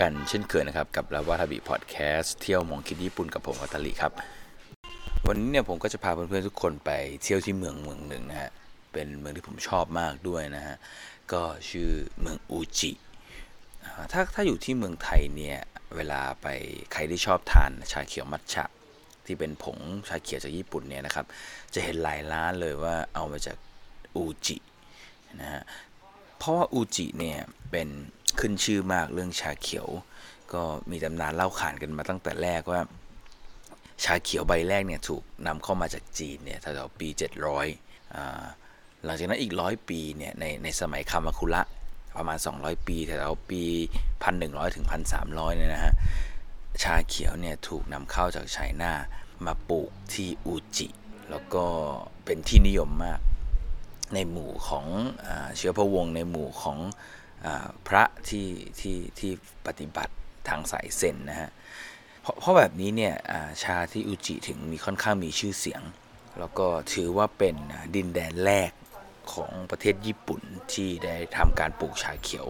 กันเช่นเคยนะครับ กับลาวาทาบิพอดแคสต์เที่ยวมองคิดญี่ปุ่นกับผมอัตลิครับ วันนี้เนี่ยผมก็จะพาเพื่อนๆทุกคนไปเที่ยวที่เมืองเมืองหนึ่งนะฮะเป็นเมืองที่ผมชอบมากด้วยนะฮะก็ชื่อเมืองอูจิถ้าถ้าอยู่ที่เมืองไทยเนี่ยเวลาไปใครที่ชอบทานชาเขียวมัทฉะที่เป็นผงชาเขียวจากญี่ปุ่นเนี่ยนะครับ จะเห็นหลายร้านเลยว่าเอามาจากอูจินะฮะเพราะว่าอูจิเนี่ยเป็น ขึ้นชื่อมากเรื่องชาเขียว ก็มีตำนานเล่าขานกันมาตั้งแต่แรกว่าชาเขียวใบแรกเนี่ยถูกนำเข้ามาจากจีนเนี่ยแถวๆปี 700อ่าหลังจากนั้นอีกร้อยปีเนี่ยในในสมัยคามาคุระประมาณ 200 ปีแถวๆปี 1,100 ถึง 1,300 เนี่ยนะฮะ ชาเขียวเนี่ยถูกนำเข้าจากไชน่ามาปลูกที่อูจิ แล้วก็เป็นที่นิยมมากในหมู่ของอเชื้อพระวงศ์ในหมู่ของ พระที่ที่ที่ปฏิบัติทางสายเซนนะฮะเพราะเพราะแบบนี้เนี่ยชาที่อุจิถึงมีค่อนข้างมีชื่อเสียง แล้วก็ถือว่าเป็นดินแดนแรกของประเทศญี่ปุ่นที่ได้ทำการปลูกชาเขียว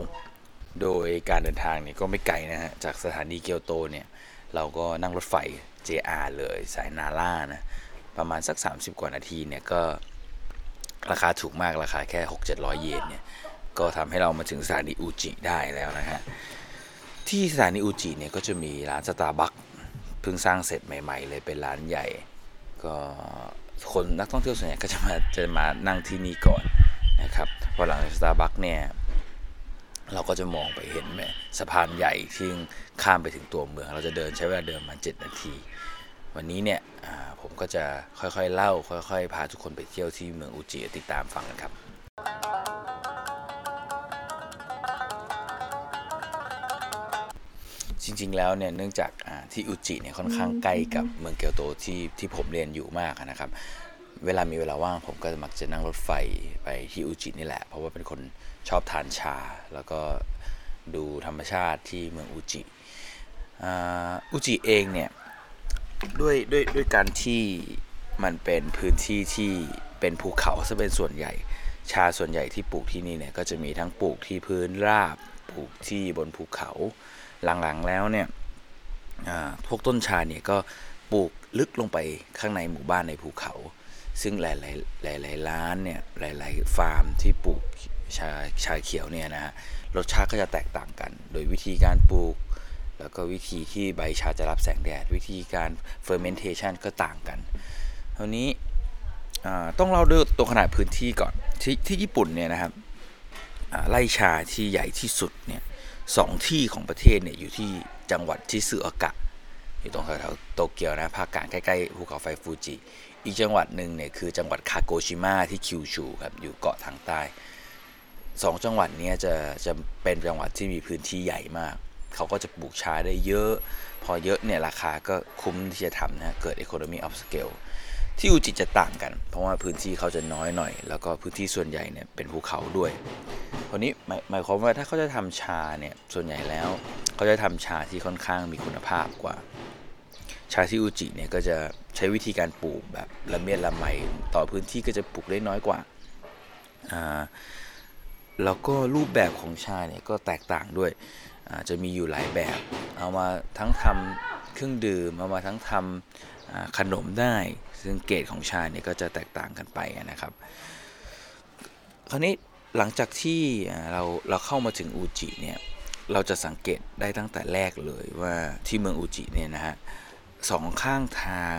โดยการเดินทางเนี่ยก็ไม่ไกลนะฮะจากสถานีเกียวโตเนี่ยเราก็นั่งรถไฟ JR เลยสายนาร่านะประมาณสัก 30 กว่านาทีเนี่ยก็ราคาถูกมากราคาแค่ 6-700 เยนเนี่ย ก็ทำให้เรามาถึงสถานีอูจิได้แล้วนะฮะที่สถานีอูจิเนี่ยก็จะมีร้านสตาร์บัคเพิ่งสร้างเสร็จใหม่ ๆ เลยเป็นร้านใหญ่ ก็คนนักท่องเที่ยวส่วนใหญ่ก็จะมาจะมานั่งที่นี่ก่อนนะครับพอหลังสตาร์บัคเนี่ยเราก็จะมองไปเห็นแม่สะพานใหญ่ที่ข้ามไปถึงตัวเมือง เราจะเดินใช้เวลาเดินมา 7 นาที วันนี้เนี่ยผมก็จะค่อยๆเล่า ค่อยๆ พาทุกคนไปเที่ยวที่เมืองอูจิติดตามฟังกันครับ ริง ๆ แล้วเนี่ยเนื่องจากอ่าที่อุจิเนี่ยค่อนข้างใกล้กับเมืองเกียวโตที่ที่ผมเรียนอยู่มากนะครับ เวลามีเวลาว่างผมก็มักจะนั่งรถไฟไปที่อุจินี่แหละ เพราะว่าเป็นคนชอบทานชา แล้วก็ดูธรรมชาติที่เมืองอุจิอ่าอุจิเองเนี่ยด้วยด้วยด้วยการที่มันเป็นพื้นที่ที่เป็นภูเขาซะเป็นส่วนใหญ่ ชาส่วนใหญ่ที่ปลูกที่นี่เนี่ยก็จะมีทั้งปลูกที่พื้นราบ ปลูกที่บนภูเขา หลังๆแล้วเนี่ยพวกต้นชาเนี่ยก็ปลูกลึกลงไปข้างในหมู่บ้านในภูเขา ซึ่งหลายๆหลายๆร้านเนี่ยหลายๆฟาร์มที่ปลูกชาชาเขียวเนี่ยนะฮะรสชาติก็จะแตกต่างกัน โดยวิธีการปลูก แล้วก็วิธีที่ใบชาจะรับแสงแดด วิธีการ fermentation ก็ต่างกันคราวนี้ต้องเล่าด้วยตัวขนาดพื้นที่ก่อน ที่ที่ญี่ปุ่นเนี่ยนะครับไร่ชาที่ใหญ่ที่สุดเนี่ย สองที่ของประเทศเนี่ยอยู่ที่จังหวัดชิซึโอกะ อยู่ตรงแถวๆโตเกียวนะภาคกลางใกล้ๆภูเขาไฟฟูจิ อีกจังหวัดหนึ่งเนี่ยคือจังหวัดคาโกชิมะที่คิวชูครับอยู่เกาะทางใต้สองจังหวัดเนี้จะจะเป็นจังหวัดที่มีพื้นที่ใหญ่มาก เขาก็จะปลูกชาได้เยอะ พอเยอะเนี่ยราคาก็คุ้มที่จะทำนะเกิด economy of scale ที่อุจิจะต่างกัน เพราะว่าพื้นที่เขาจะน้อยหน่อย แล้วก็พื้นที่ส่วนใหญ่เนี่ยเป็นภูเขาด้วยคราวนี้หมายหมายความว่าถ้าเขาจะทำชาเนี่ยส่วนใหญ่แล้วเขาจะทำชาที่ค่อนข้างมีคุณภาพกว่า ชาที่อุจิเนี่ยก็จะใช้วิธีการปลูกแบบละเมียดละไมต่อพื้นที่ก็จะปลูกได้น้อยกว่าอ่าแล้วก็รูปแบบของชาเนี่ยก็แตกต่างด้วยอ่าจะมีอยู่หลายแบบ เอามาทั้งทำเครื่องดื่ม เอามาทั้งทำขนมได้ ซึ่งเกรดของชาเนี่ยก็จะแตกต่างกันไปนะครับ คราวนี้หลังจากที่เราเราเข้ามาถึงอูจิเนี่ยเราจะสังเกตได้ตั้งแต่แรกเลยว่าที่เมืองอูจิเนี่ยนะฮะสองข้างทาง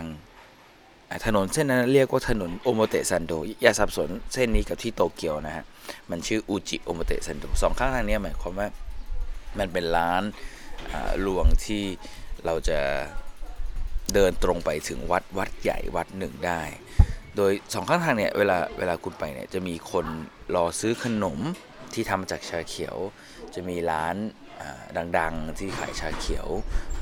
ถนนเส้นนั้นเรียกว่าถนนโอโมเตะซันโดอย่าสับสนเส้นนี้กับที่โตเกียวนะฮะมันชื่ออูจิโอโมเตะซันโดสองข้างทางเนี้ยหมายความว่ามันเป็นร้านอ่าหลวงที่เราจะ เดินตรงไปถึงวัดวัดใหญ่วัดหนึ่งได้ โดยสองข้างทางเนี่ยเวลาเวลาคุณไปเนี่ยจะมีคนรอซื้อขนมที่ทำจากชาเขียว จะมีร้านดังๆที่ขายชาเขียว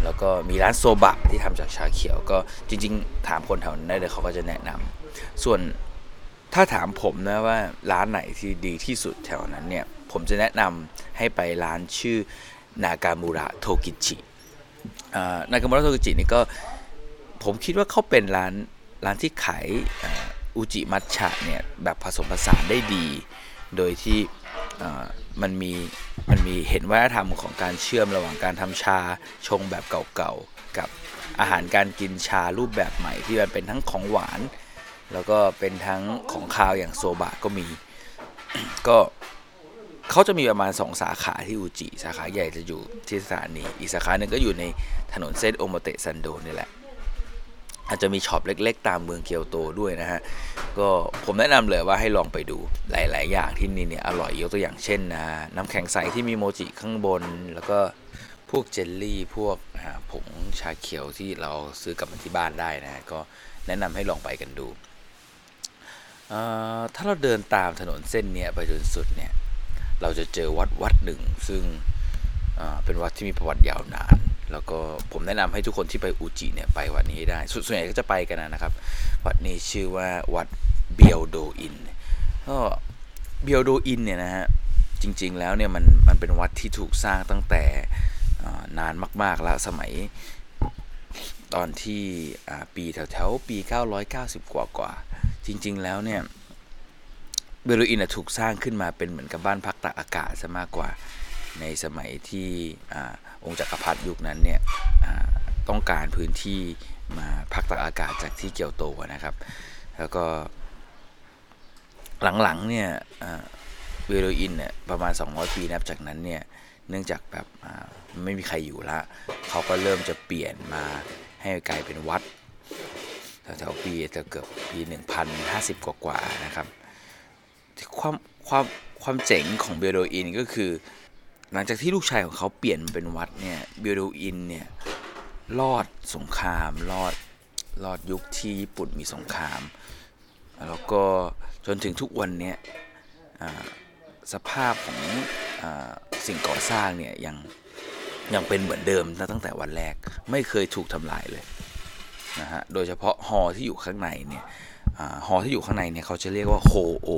แล้วก็มีร้านโซบะที่ทำจากชาเขียว ก็จริง ๆ ถามคนแถวนั้นได้เลยเขาก็จะแนะนำส่วนถ้าถามผมนะว่าร้านไหนที่ดีที่สุดแถวนั้นเนี่ย ผมจะแนะนำให้ไปร้านชื่อนากามูระโทกิจินากามูระโทกิจินี่ก็ ผมคิดว่าเขาเป็นร้านร้านที่ขายอุจิมัทฉะเนี่ยแบบผสมผสานได้ดี โดยที่มันมีมันมีเห็นวัฒนธรรมของการเชื่อมระหว่างการทำชาชงแบบเก่าๆ กับอาหารการกินชารูปแบบใหม่ที่มันเป็นทั้งของหวาน แล้วก็เป็นทั้งของคาวอย่างโซบะก็มี ก็เขาจะมีประมาณ 2 สาขาที่อูจิ สาขาใหญ่จะอยู่ที่สถานีอีกสาขาหนึ่งก็อยู่ในถนนเส้นโอโมเตะซันโดนี่แหละ อาจจะมีช็อปเล็ก ๆ ตามเมืองเกียวโตด้วยนะฮะ ก็ผมแนะนำเลยว่าให้ลองไปดูหลาย ๆ อย่างที่นี่เนี่ยอร่อยยกตัวอย่างเช่นนะน้ำแข็งใสที่มีโมจิข้างบน แล้วก็พวกเจลลี่ พวกผงชาเขียวที่เราซื้อกลับมาที่บ้านได้นะ ก็แนะนำให้ลองไปกันดู ถ้าเราเดินตามถนนเส้นนี้ไปจนสุดเนี่ย เราจะเจอวัดวัดหนึ่ง ซึ่งเป็นวัดที่มีประวัติยาวนาน แล้วก็ผมแนะนำให้ทุกคนที่ไปอุจิเนี่ยไปวัดนี้ได้ ส่วนใหญ่ก็จะไปกันนะครับ วัดนี้ชื่อว่าวัดเบียวโดอินก็เบียวโดอินเนี่ยนะฮะจริง ๆ แล้วเนี่ยมันมันเป็นวัดที่ถูกสร้างตั้งแต่นานมาก ๆ แล้วสมัยตอนที่ปีแถวๆปี 990 กว่ากว่าจริง ๆ แล้วเนี่ยเบลูอินถูกสร้างขึ้นมาเป็นเหมือนกับบ้านพักตากอากาศซะมากกว่า ในสมัยที่อองค์จักรพรรดิยุคนั้นเนี่ยต้องการพื้นที่มาพักตากอากาศจากที่เกียวโตนะครับ แล้วก็หลังๆเนี่ยเบลูอินเนี่ยประมาณ 200 ปีนับจากนั้นเนี่ยเนื่องจากแบบไม่มีใครอยู่ละเขาก็เริ่มจะเปลี่ยนมาให้กลายเป็นวัดแถวๆปีจะเกือบปี 1050 กว่าๆนะครับ ความความความเจ๋งของเบโดอินก็คือ หลังจากที่ลูกชายของเขาเปลี่ยนเป็นวัดเนี่ยเบโดอินเนี่ยรอดสงครามรอดรอดยุคที่ญี่ปุ่นมีสงคราม แล้วก็จนถึงทุกวันนี้สภาพของอสิ่งก่อสร้างเนี่ยยังยังเป็นเหมือนเดิมตั้งแต่วันแรกไม่เคยถูกทำลายเลยนะฮะโดยเฉพาะฮอที่อยู่ข้างในเนี่ยฮอที่อยู่ข้างในเนี่ยเขาจะเรียกว่าโฮโอ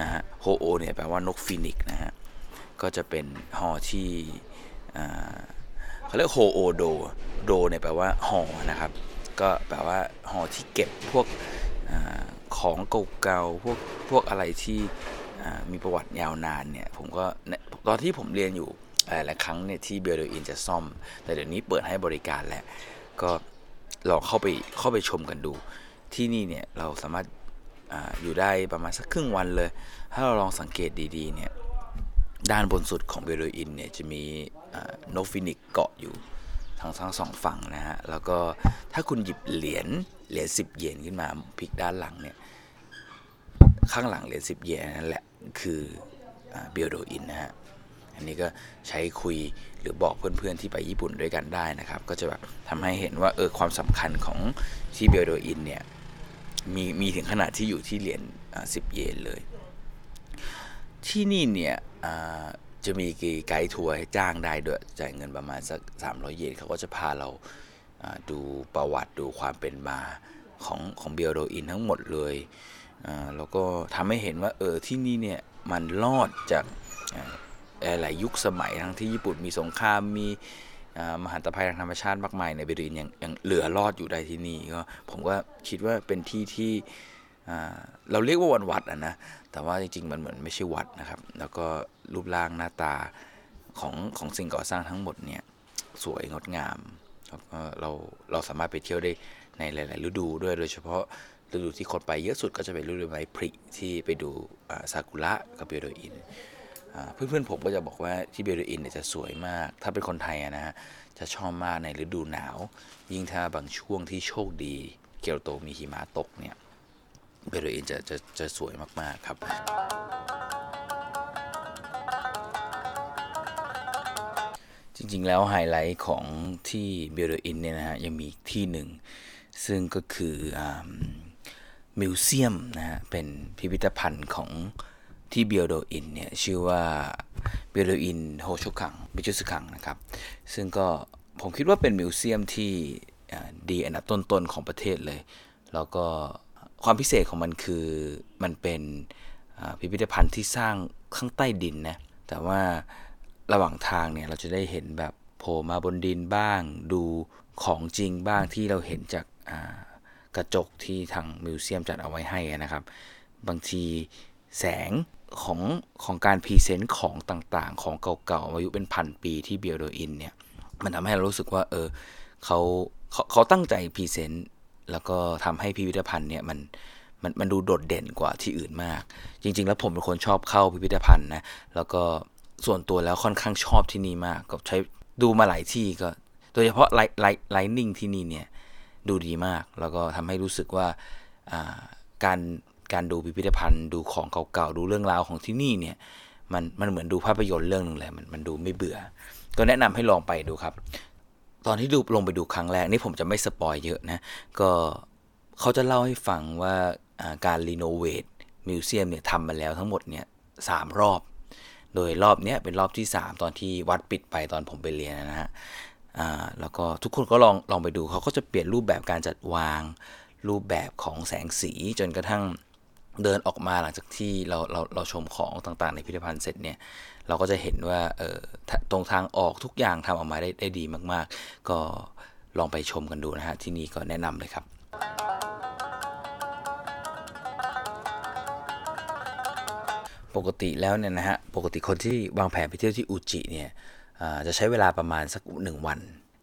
นะฮะโฮโอเนี่ยแปลว่านกฟินิกนะฮะ ก็จะเป็นหอที่เขาเรียกโฮโอโด โดเนี่ยแปลว่าหอนะครับ ก็แปลว่าหอที่เก็บพวกอของเก่าๆ พวกพวกอะไรที่มีประวัติยาวนานเนี่ย ผมก็ตอนที่ผมเรียนอยู่หลายครั้งเนี่ยที่เบียวโดอินจะซ่อม แต่เดี๋ยวนี้เปิดให้บริการแล้ว ก็ลองเข้าไปเข้าไปชมกันดู ที่นี่เนี่ยเราสามารถออยู่ได้ประมาณสักครึ่งวันเลย ถ้าเราลองสังเกตดีๆเนี่ย ด้านบนสุดของเบียวโดอินเนี่ยจะมีนกฟีนิกซ์เกาะอยู่ทั้งทั้งสองฝั่งนะฮะ แล้วก็ถ้าคุณหยิบเหรียญเหรียญสิบเยนขึ้นมาพลิกด้านหลังเนี่ย ข้างหลังเหรียญสิบเยนนั่นแหละคือเบโดอินนะฮะ อันนี้ก็ใช้คุยหรือบอกเพื่อนๆที่ไปญี่ปุ่นด้วยกันได้นะครับ ก็จะแบบทำให้เห็นว่าเออความสำคัญของที่เบโดอินเนี่ย มีมีถึงขนาดที่อยู่ที่เหรียญสิบเยนเลย ที่นี่เนี่ย จะมีไกด์ทัวร์ให้จ้างได้ด้วยจ่ายเงินประมาณสัก 300 เยนเขาก็จะพาเราดูประวัติดูความเป็นมาของของเบลโดอินทั้งหมดเลย แล้วก็ทำให้เห็นว่าเออที่นี่เนี่ยมันรอดจากหลายยุคสมัยทั้งที่ญี่ปุ่นมีสงครามมีมหันตภัยทางธรรมชาติมากมายในเบดูอินยังยังเหลือรอดอยู่ได้ที่นี่ก็ผมก็คิดว่าเป็นที่ที่ เราเรียกว่าวันวัดอะนะ แต่ว่าจริงๆ มันเหมือนไม่ใช่วัดนะครับ แล้วก็รูปร่างหน้าตาของของสิ่งก่อสร้างทั้งหมดเนี่ยสวยงดงาม แล้วก็เราเราสามารถไปเที่ยวได้ในหลาย ๆ ฤดูด้วย โดยเฉพาะฤดูที่คนไปเยอะสุดก็จะเป็นฤดูใบพริที่ไปดูซากุระกับเบโดอิน เพื่อน ๆ ผมก็จะบอกว่าที่เบลอินเนี่ยจะสวยมาก ถ้าเป็นคนไทยนะฮะ จะชอบมากในฤดูหนาว ยิ่งถ้าบางช่วงที่โชคดี เกียวโตมีหิมะตกเนี่ย เบียวโดอินจะจะจะสวยมาก ๆ ครับจริง ๆ แล้วไฮไลท์ของที่เบียวโดอินเนี่ยนะฮะยังมีที่หนึ่ง ซึ่งก็คือ museum นะฮะเป็นพิพิธภัณฑ์ของที่เบียวโดอินเนี่ยชื่อว่าเบียวโดอินโฮโชคังบิจุทสึคังนะครับ ซึ่งก็ผมคิดว่าเป็น museum ที่ดีอันดับต้น ๆ ของประเทศเลย แล้วก็ ความพิเศษของมันคือมันเป็นพิพิธภัณฑ์ที่สร้างข้างใต้ดินนะ แต่ว่าระหว่างทางเนี่ยเราจะได้เห็นแบบโผล่มาบนดินบ้าง ดูของจริงบ้างที่เราเห็นจากกระจกที่ทาง museum จัดเอาไว้ให้นะครับ บางทีแสงของของการ present ของต่างๆ ของเก่าๆอายุเป็นพันปีที่เบียวโดอินเนี่ย มันทำให้เรารู้สึกว่า เออเขาเขาเขาตั้งใจพรีเซนต์ แล้วก็ทำให้พิพิธภัณฑ์เนี่ยมันมันมันดูโดดเด่นกว่าที่อื่นมาก จริง ๆ แล้วผมเป็นคนชอบเข้าพิพิธภัณฑ์นะแล้วก็ส่วนตัวแล้วค่อนข้างชอบที่นี่มากก็ใช้ดูมาหลายที่ก็ โดยเฉพาะไลไลไลนิ่งที่นี่เนี่ยดูดีมาก แล้วก็ทำให้รู้สึกว่าการการดูพิพิธภัณฑ์ ดูของเก่าๆดูเรื่องราวของที่นี่เนี่ยมันมันเหมือนดูภาพยนตร์เรื่องหนึ่งเลยมันมันดูไม่เบื่อ ก็แนะนำให้ลองไปดูครับ ตอนที่ดูลงไปดูครั้งแรกนี่ผมจะไม่ spoil เยอะนะ ก็เขาจะเล่าให้ฟังว่าการ renovate museum เนี่ยทำมาแล้วทั้งหมดเนี่ยสามรอบ โดยรอบนี้เป็นรอบที่ 3 ตอนที่วัดปิดไปตอนผมไปเรียนนะฮะแล้วก็ทุกคนก็ลองลองไปดูเขาก็จะเปลี่ยนรูปแบบการจัดวางรูปแบบของแสงสีจนกระทั่ง เดินออกมาหลังจากที่เราเราเราชมของต่างๆ ในพิพิธภัณฑ์เสร็จเนี่ยเราก็จะเห็นว่าเออตรงทางออกทุกอย่างทำออกมาได้ได้ดีมาก ๆ ก็ลองไปชมกันดูนะฮะที่นี่ก็แนะนำเลยครับปกติแล้วเนี่ยนะฮะ ปกติคนที่วางแผนไปเที่ยวที่อุจิเนี่ยจะใช้เวลาประมาณสักหนึ่งวัน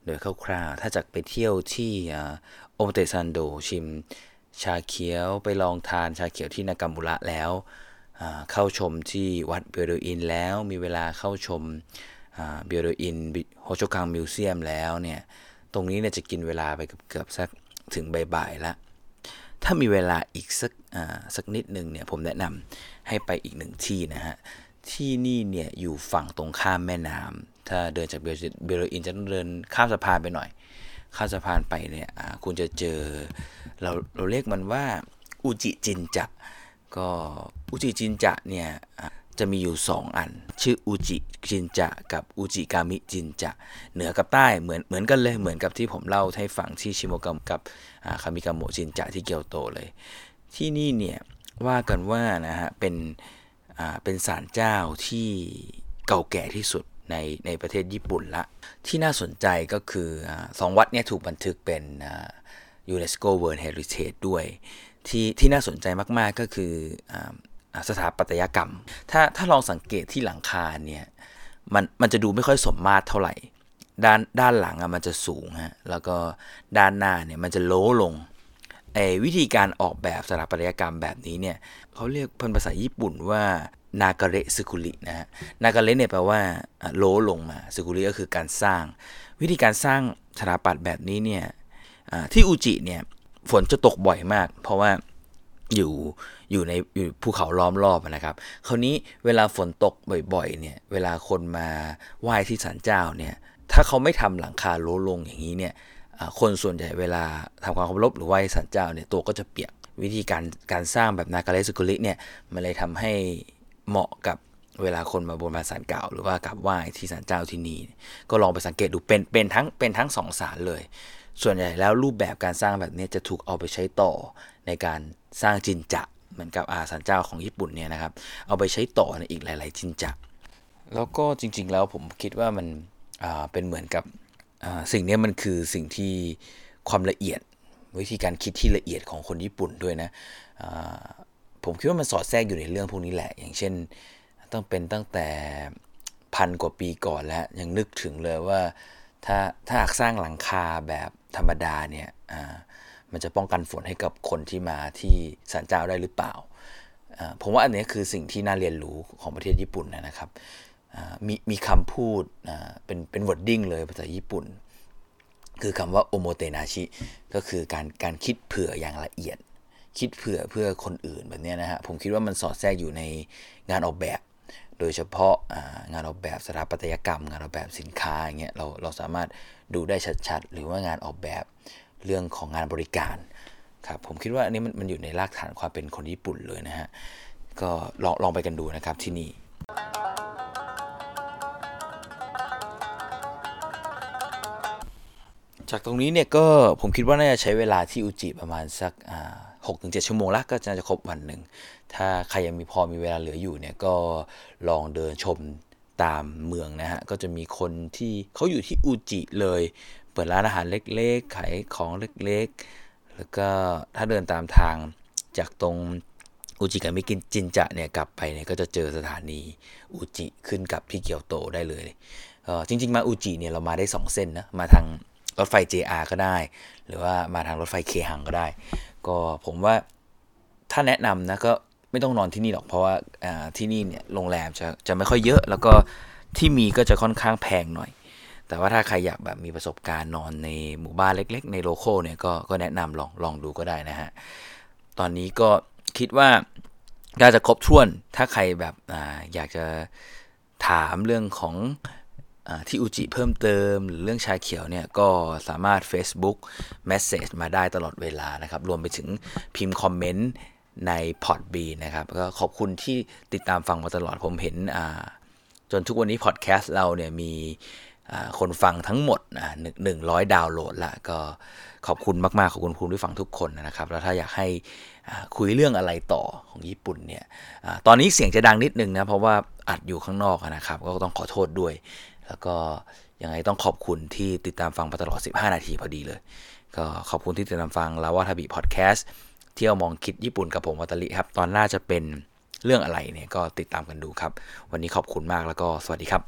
โดยคร่าวๆ ถ้าจะไปเที่ยวที่โอโมเตะซันโดชิม ชาเขียวไปลองทานชาเขียวที่นากามุระแล้ว เข้าชมที่วัดเบียวโดอินแล้วมีเวลาเข้าชมเบียวโดอินโฮโชคัง museum แล้วเนี่ยตรงนี้เนี่ยจะกินเวลาไปเกือบสักถึงบ่ายๆแล้วถ้ามีเวลาอีกสักสักนิดหนึ่งเนี่ยผมแนะนำให้ไปอีกหนึ่งที่นะฮะที่นี่เนี่ยอยู่ฝั่งตรงข้ามแม่น้ำถ้าเดินจากเบียวโดอินจะต้องเดินข้ามสะพานไปหน่อย ข้ามสะพานไปเนี่ยคุณจะเจอเราเราเรียกมันว่าอุจิจินจะก็อุจิจินจะเนี่ยจะมีอยู่ 2 อัน ชื่ออุจิจินจะกับอุจิกามิจินจะเหนือกับใต้เหมือนเหมือนกันเลยเหมือนกับที่ผมเล่าให้ฟังที่ชิโมกาโมกับคามิกาโมจินจะที่เกียวโตเลย ที่นี่เนี่ยว่ากันว่านะฮะเป็นเป็นศาลเจ้าที่เก่าแก่ที่สุด ในในประเทศญี่ปุ่นละ ที่น่าสนใจก็คือสองวัดนี้ถูกบันทึกเป็น UNESCO World Heritage ด้วย ที่ที่น่าสนใจมาก ๆ ก็คืออสถาปัตยกรรม ถ้าถ้าลองสังเกตที่หลังคาเนี่ยมันมันจะดูไม่ค่อยสมมาตรเท่าไหร่ ด้านด้านหลังอะมันจะสูงฮะแล้วก็ด้านหน้าเนี่ยมันจะโล้ลงไอ้วิธีการออกแบบสถาปัตยกรรมแบบนี้เนี่ยเขาเรียกเป็นภาษาญี่ปุ่นว่า นากาเรสึกุรินะฮะนากาเรเนี่ยแปลว่าโลลงมาสึกุริก็คือการสร้าง วิธีการสร้างสถาปัตย์แบบนี้เนี่ยที่อุจิเนี่ยฝนจะตกบ่อยมาก เพราะว่าอยู่อยู่ในอยู่ภูเขาล้อมรอบนะครับ คราวนี้เวลาฝนตกบ่อยๆเนี่ยเวลาคนมาไหว้ที่ศาลเจ้าเนี่ยถ้าเขาไม่ทำหลังคาโลลงอย่างนี้เนี่ยคนส่วนใหญ่เวลาทำความเคารพหรือไหว้ศาลเจ้าเนี่ยตัวก็จะเปียกวิธีการการสร้างแบบนากาเลสุกุริเนี่ยมันเลยทำให้ เหมาะกับเวลาคนมาบนบานสารเก่า หรือว่ากราบไหว้ที่ศาลเจ้าที่นี่ก็ลองไปสังเกตดูเป็นเป็นทั้งเป็นทั้งสองศาลเลย ส่วนใหญ่แล้วรูปแบบการสร้างแบบนี้จะถูกเอาไปใช้ต่อในการสร้างจินจะเหมือนกับอาสารเจ้าของญี่ปุ่นเนี่ยนะครับ เอาไปใช้ต่อในอีกหลาย ๆ จินจะแล้วก็จริง ๆ แล้วผมคิดว่ามันเป็นเหมือนกับสิ่งนี้มันคือสิ่งที่ความละเอียดวิธีการคิดที่ละเอียดของคนญี่ปุ่นด้วยนะ ผมคิดว่ามันสอดแทรกอยู่ในเรื่องพวกนี้แหละ อย่างเช่น ต้องเป็นตั้งแต่พันกว่าปีก่อนแล้วยังนึกถึงเลยว่า ถ้าถ้าหากสร้างหลังคาแบบธรรมดาเนี่ยมันจะป้องกันฝนให้กับคนที่มาที่สันเจ้าได้หรือเปล่า ผมว่าอันนี้คือสิ่งที่น่าเรียนรู้ของประเทศญี่ปุ่นนะครับมีมีคำพูดเป็นเป็น wording เลยภาษาญี่ปุ่น คือคำว่าおもてなし ก็คือการการคิดเผื่ออย่างละเอียด คิดเผื่อเพื่อคนอื่นแบบนี้นะฮะผมคิดว่ามันสอดแทรกอยู่ในงานออกแบบ โดยเฉพาะงานออกแบบสถาปัตยกรรม งานออกแบบสินค้าอย่างเงี้ยเราเราสามารถดูได้ชัดๆ หรือว่างานออกแบบเรื่องของงานบริการครับผมคิดว่าอันนี้มันมันอยู่ในรากฐานความเป็นคนญี่ปุ่นเลยนะฮะก็ลองลองไปกันดูนะครับที่นี่จากตรงนี้เนี่ยก็ผมคิดว่าน่าจะใช้เวลาที่อุจิประมาณสักอ่า 6-7 ชั่วโมงละก็จะครบวันหนึ่ง ถ้าใครยังมีพอมีเวลาเหลืออยู่เนี่ยก็ลองเดินชมตามเมืองนะฮะ ก็จะมีคนที่เขาอยู่ที่อุจิเลย เปิดร้านอาหารเล็กๆ ขายของเล็กๆ แล้วก็ถ้าเดินตามทางจากตรงอุจิกับมิกินจินจะเนี่ยกลับไปเนี่ยก็จะเจอสถานีอุจิขึ้นกับที่เกียวโตได้เลยเออจริง ๆ มาอุจิเนี่ยเรามาได้ 2 เส้นนะ มาทางรถไฟ JR ก็ได้ หรือว่ามาทางรถไฟเคหังก็ได้ ก็ผมว่าถ้าแนะนำนะก็ไม่ต้องนอนที่นี่หรอกเพราะว่าที่นี่เนี่ยโรงแรมจะจะไม่ค่อยเยอะ แล้วก็ที่มีก็จะค่อนข้างแพงหน่อย แต่ว่าถ้าใครอยากแบบมีประสบการณ์นอนในหมู่บ้านเล็ก ๆ ในโลโก้เนี่ยก็ก็แนะนำลองลองดูก็ได้นะฮะตอนนี้ก็คิดว่าน่าจะครบถ้วนถ้าใครแบบออยากจะถามเรื่องของ ที่อุจิเพิ่มเติมหรือเรื่องชาเขียวเนี่ยก็สามารถ Facebook Message มาได้ตลอดเวลานะครับ รวมไปถึงพิมพ์คอมเมนต์ใน p o d b นะครับก็ขอบคุณที่ติดตามฟังมาตลอดผมเห็นจนทุกวันนี้พอดแคสต์เราเนี่ยมีคนฟังทั้งหมดหนึ่งร้อยดาวน์โหลดละก็ขอบคุณมาก ๆ ขอบคุณคุณที่ฟังทุกคนนะครับ แล้วถ้าอยากให้คุยเรื่องอะไรต่อของญี่ปุ่นเนี่ยอตอนนี้เสียงจะดังนิดนึงนะ เพราะว่าอัดอยู่ข้างนอกนะครับ ก็ต้องขอโทษด้วย แล้วก็ยังไงต้องขอบคุณที่ติดตามฟังมาตลอด 15 นาทีพอดีเลย ก็ขอบคุณที่ติดตามฟังลาวาทาบิพอดแคสต์เที่ยวมองคิดญี่ปุ่นกับผมวัตลิครับ ตอนหน้าจะเป็นเรื่องอะไรเนี่ยก็ติดตามกันดูครับ วันนี้ขอบคุณมากแล้วก็สวัสดีครับ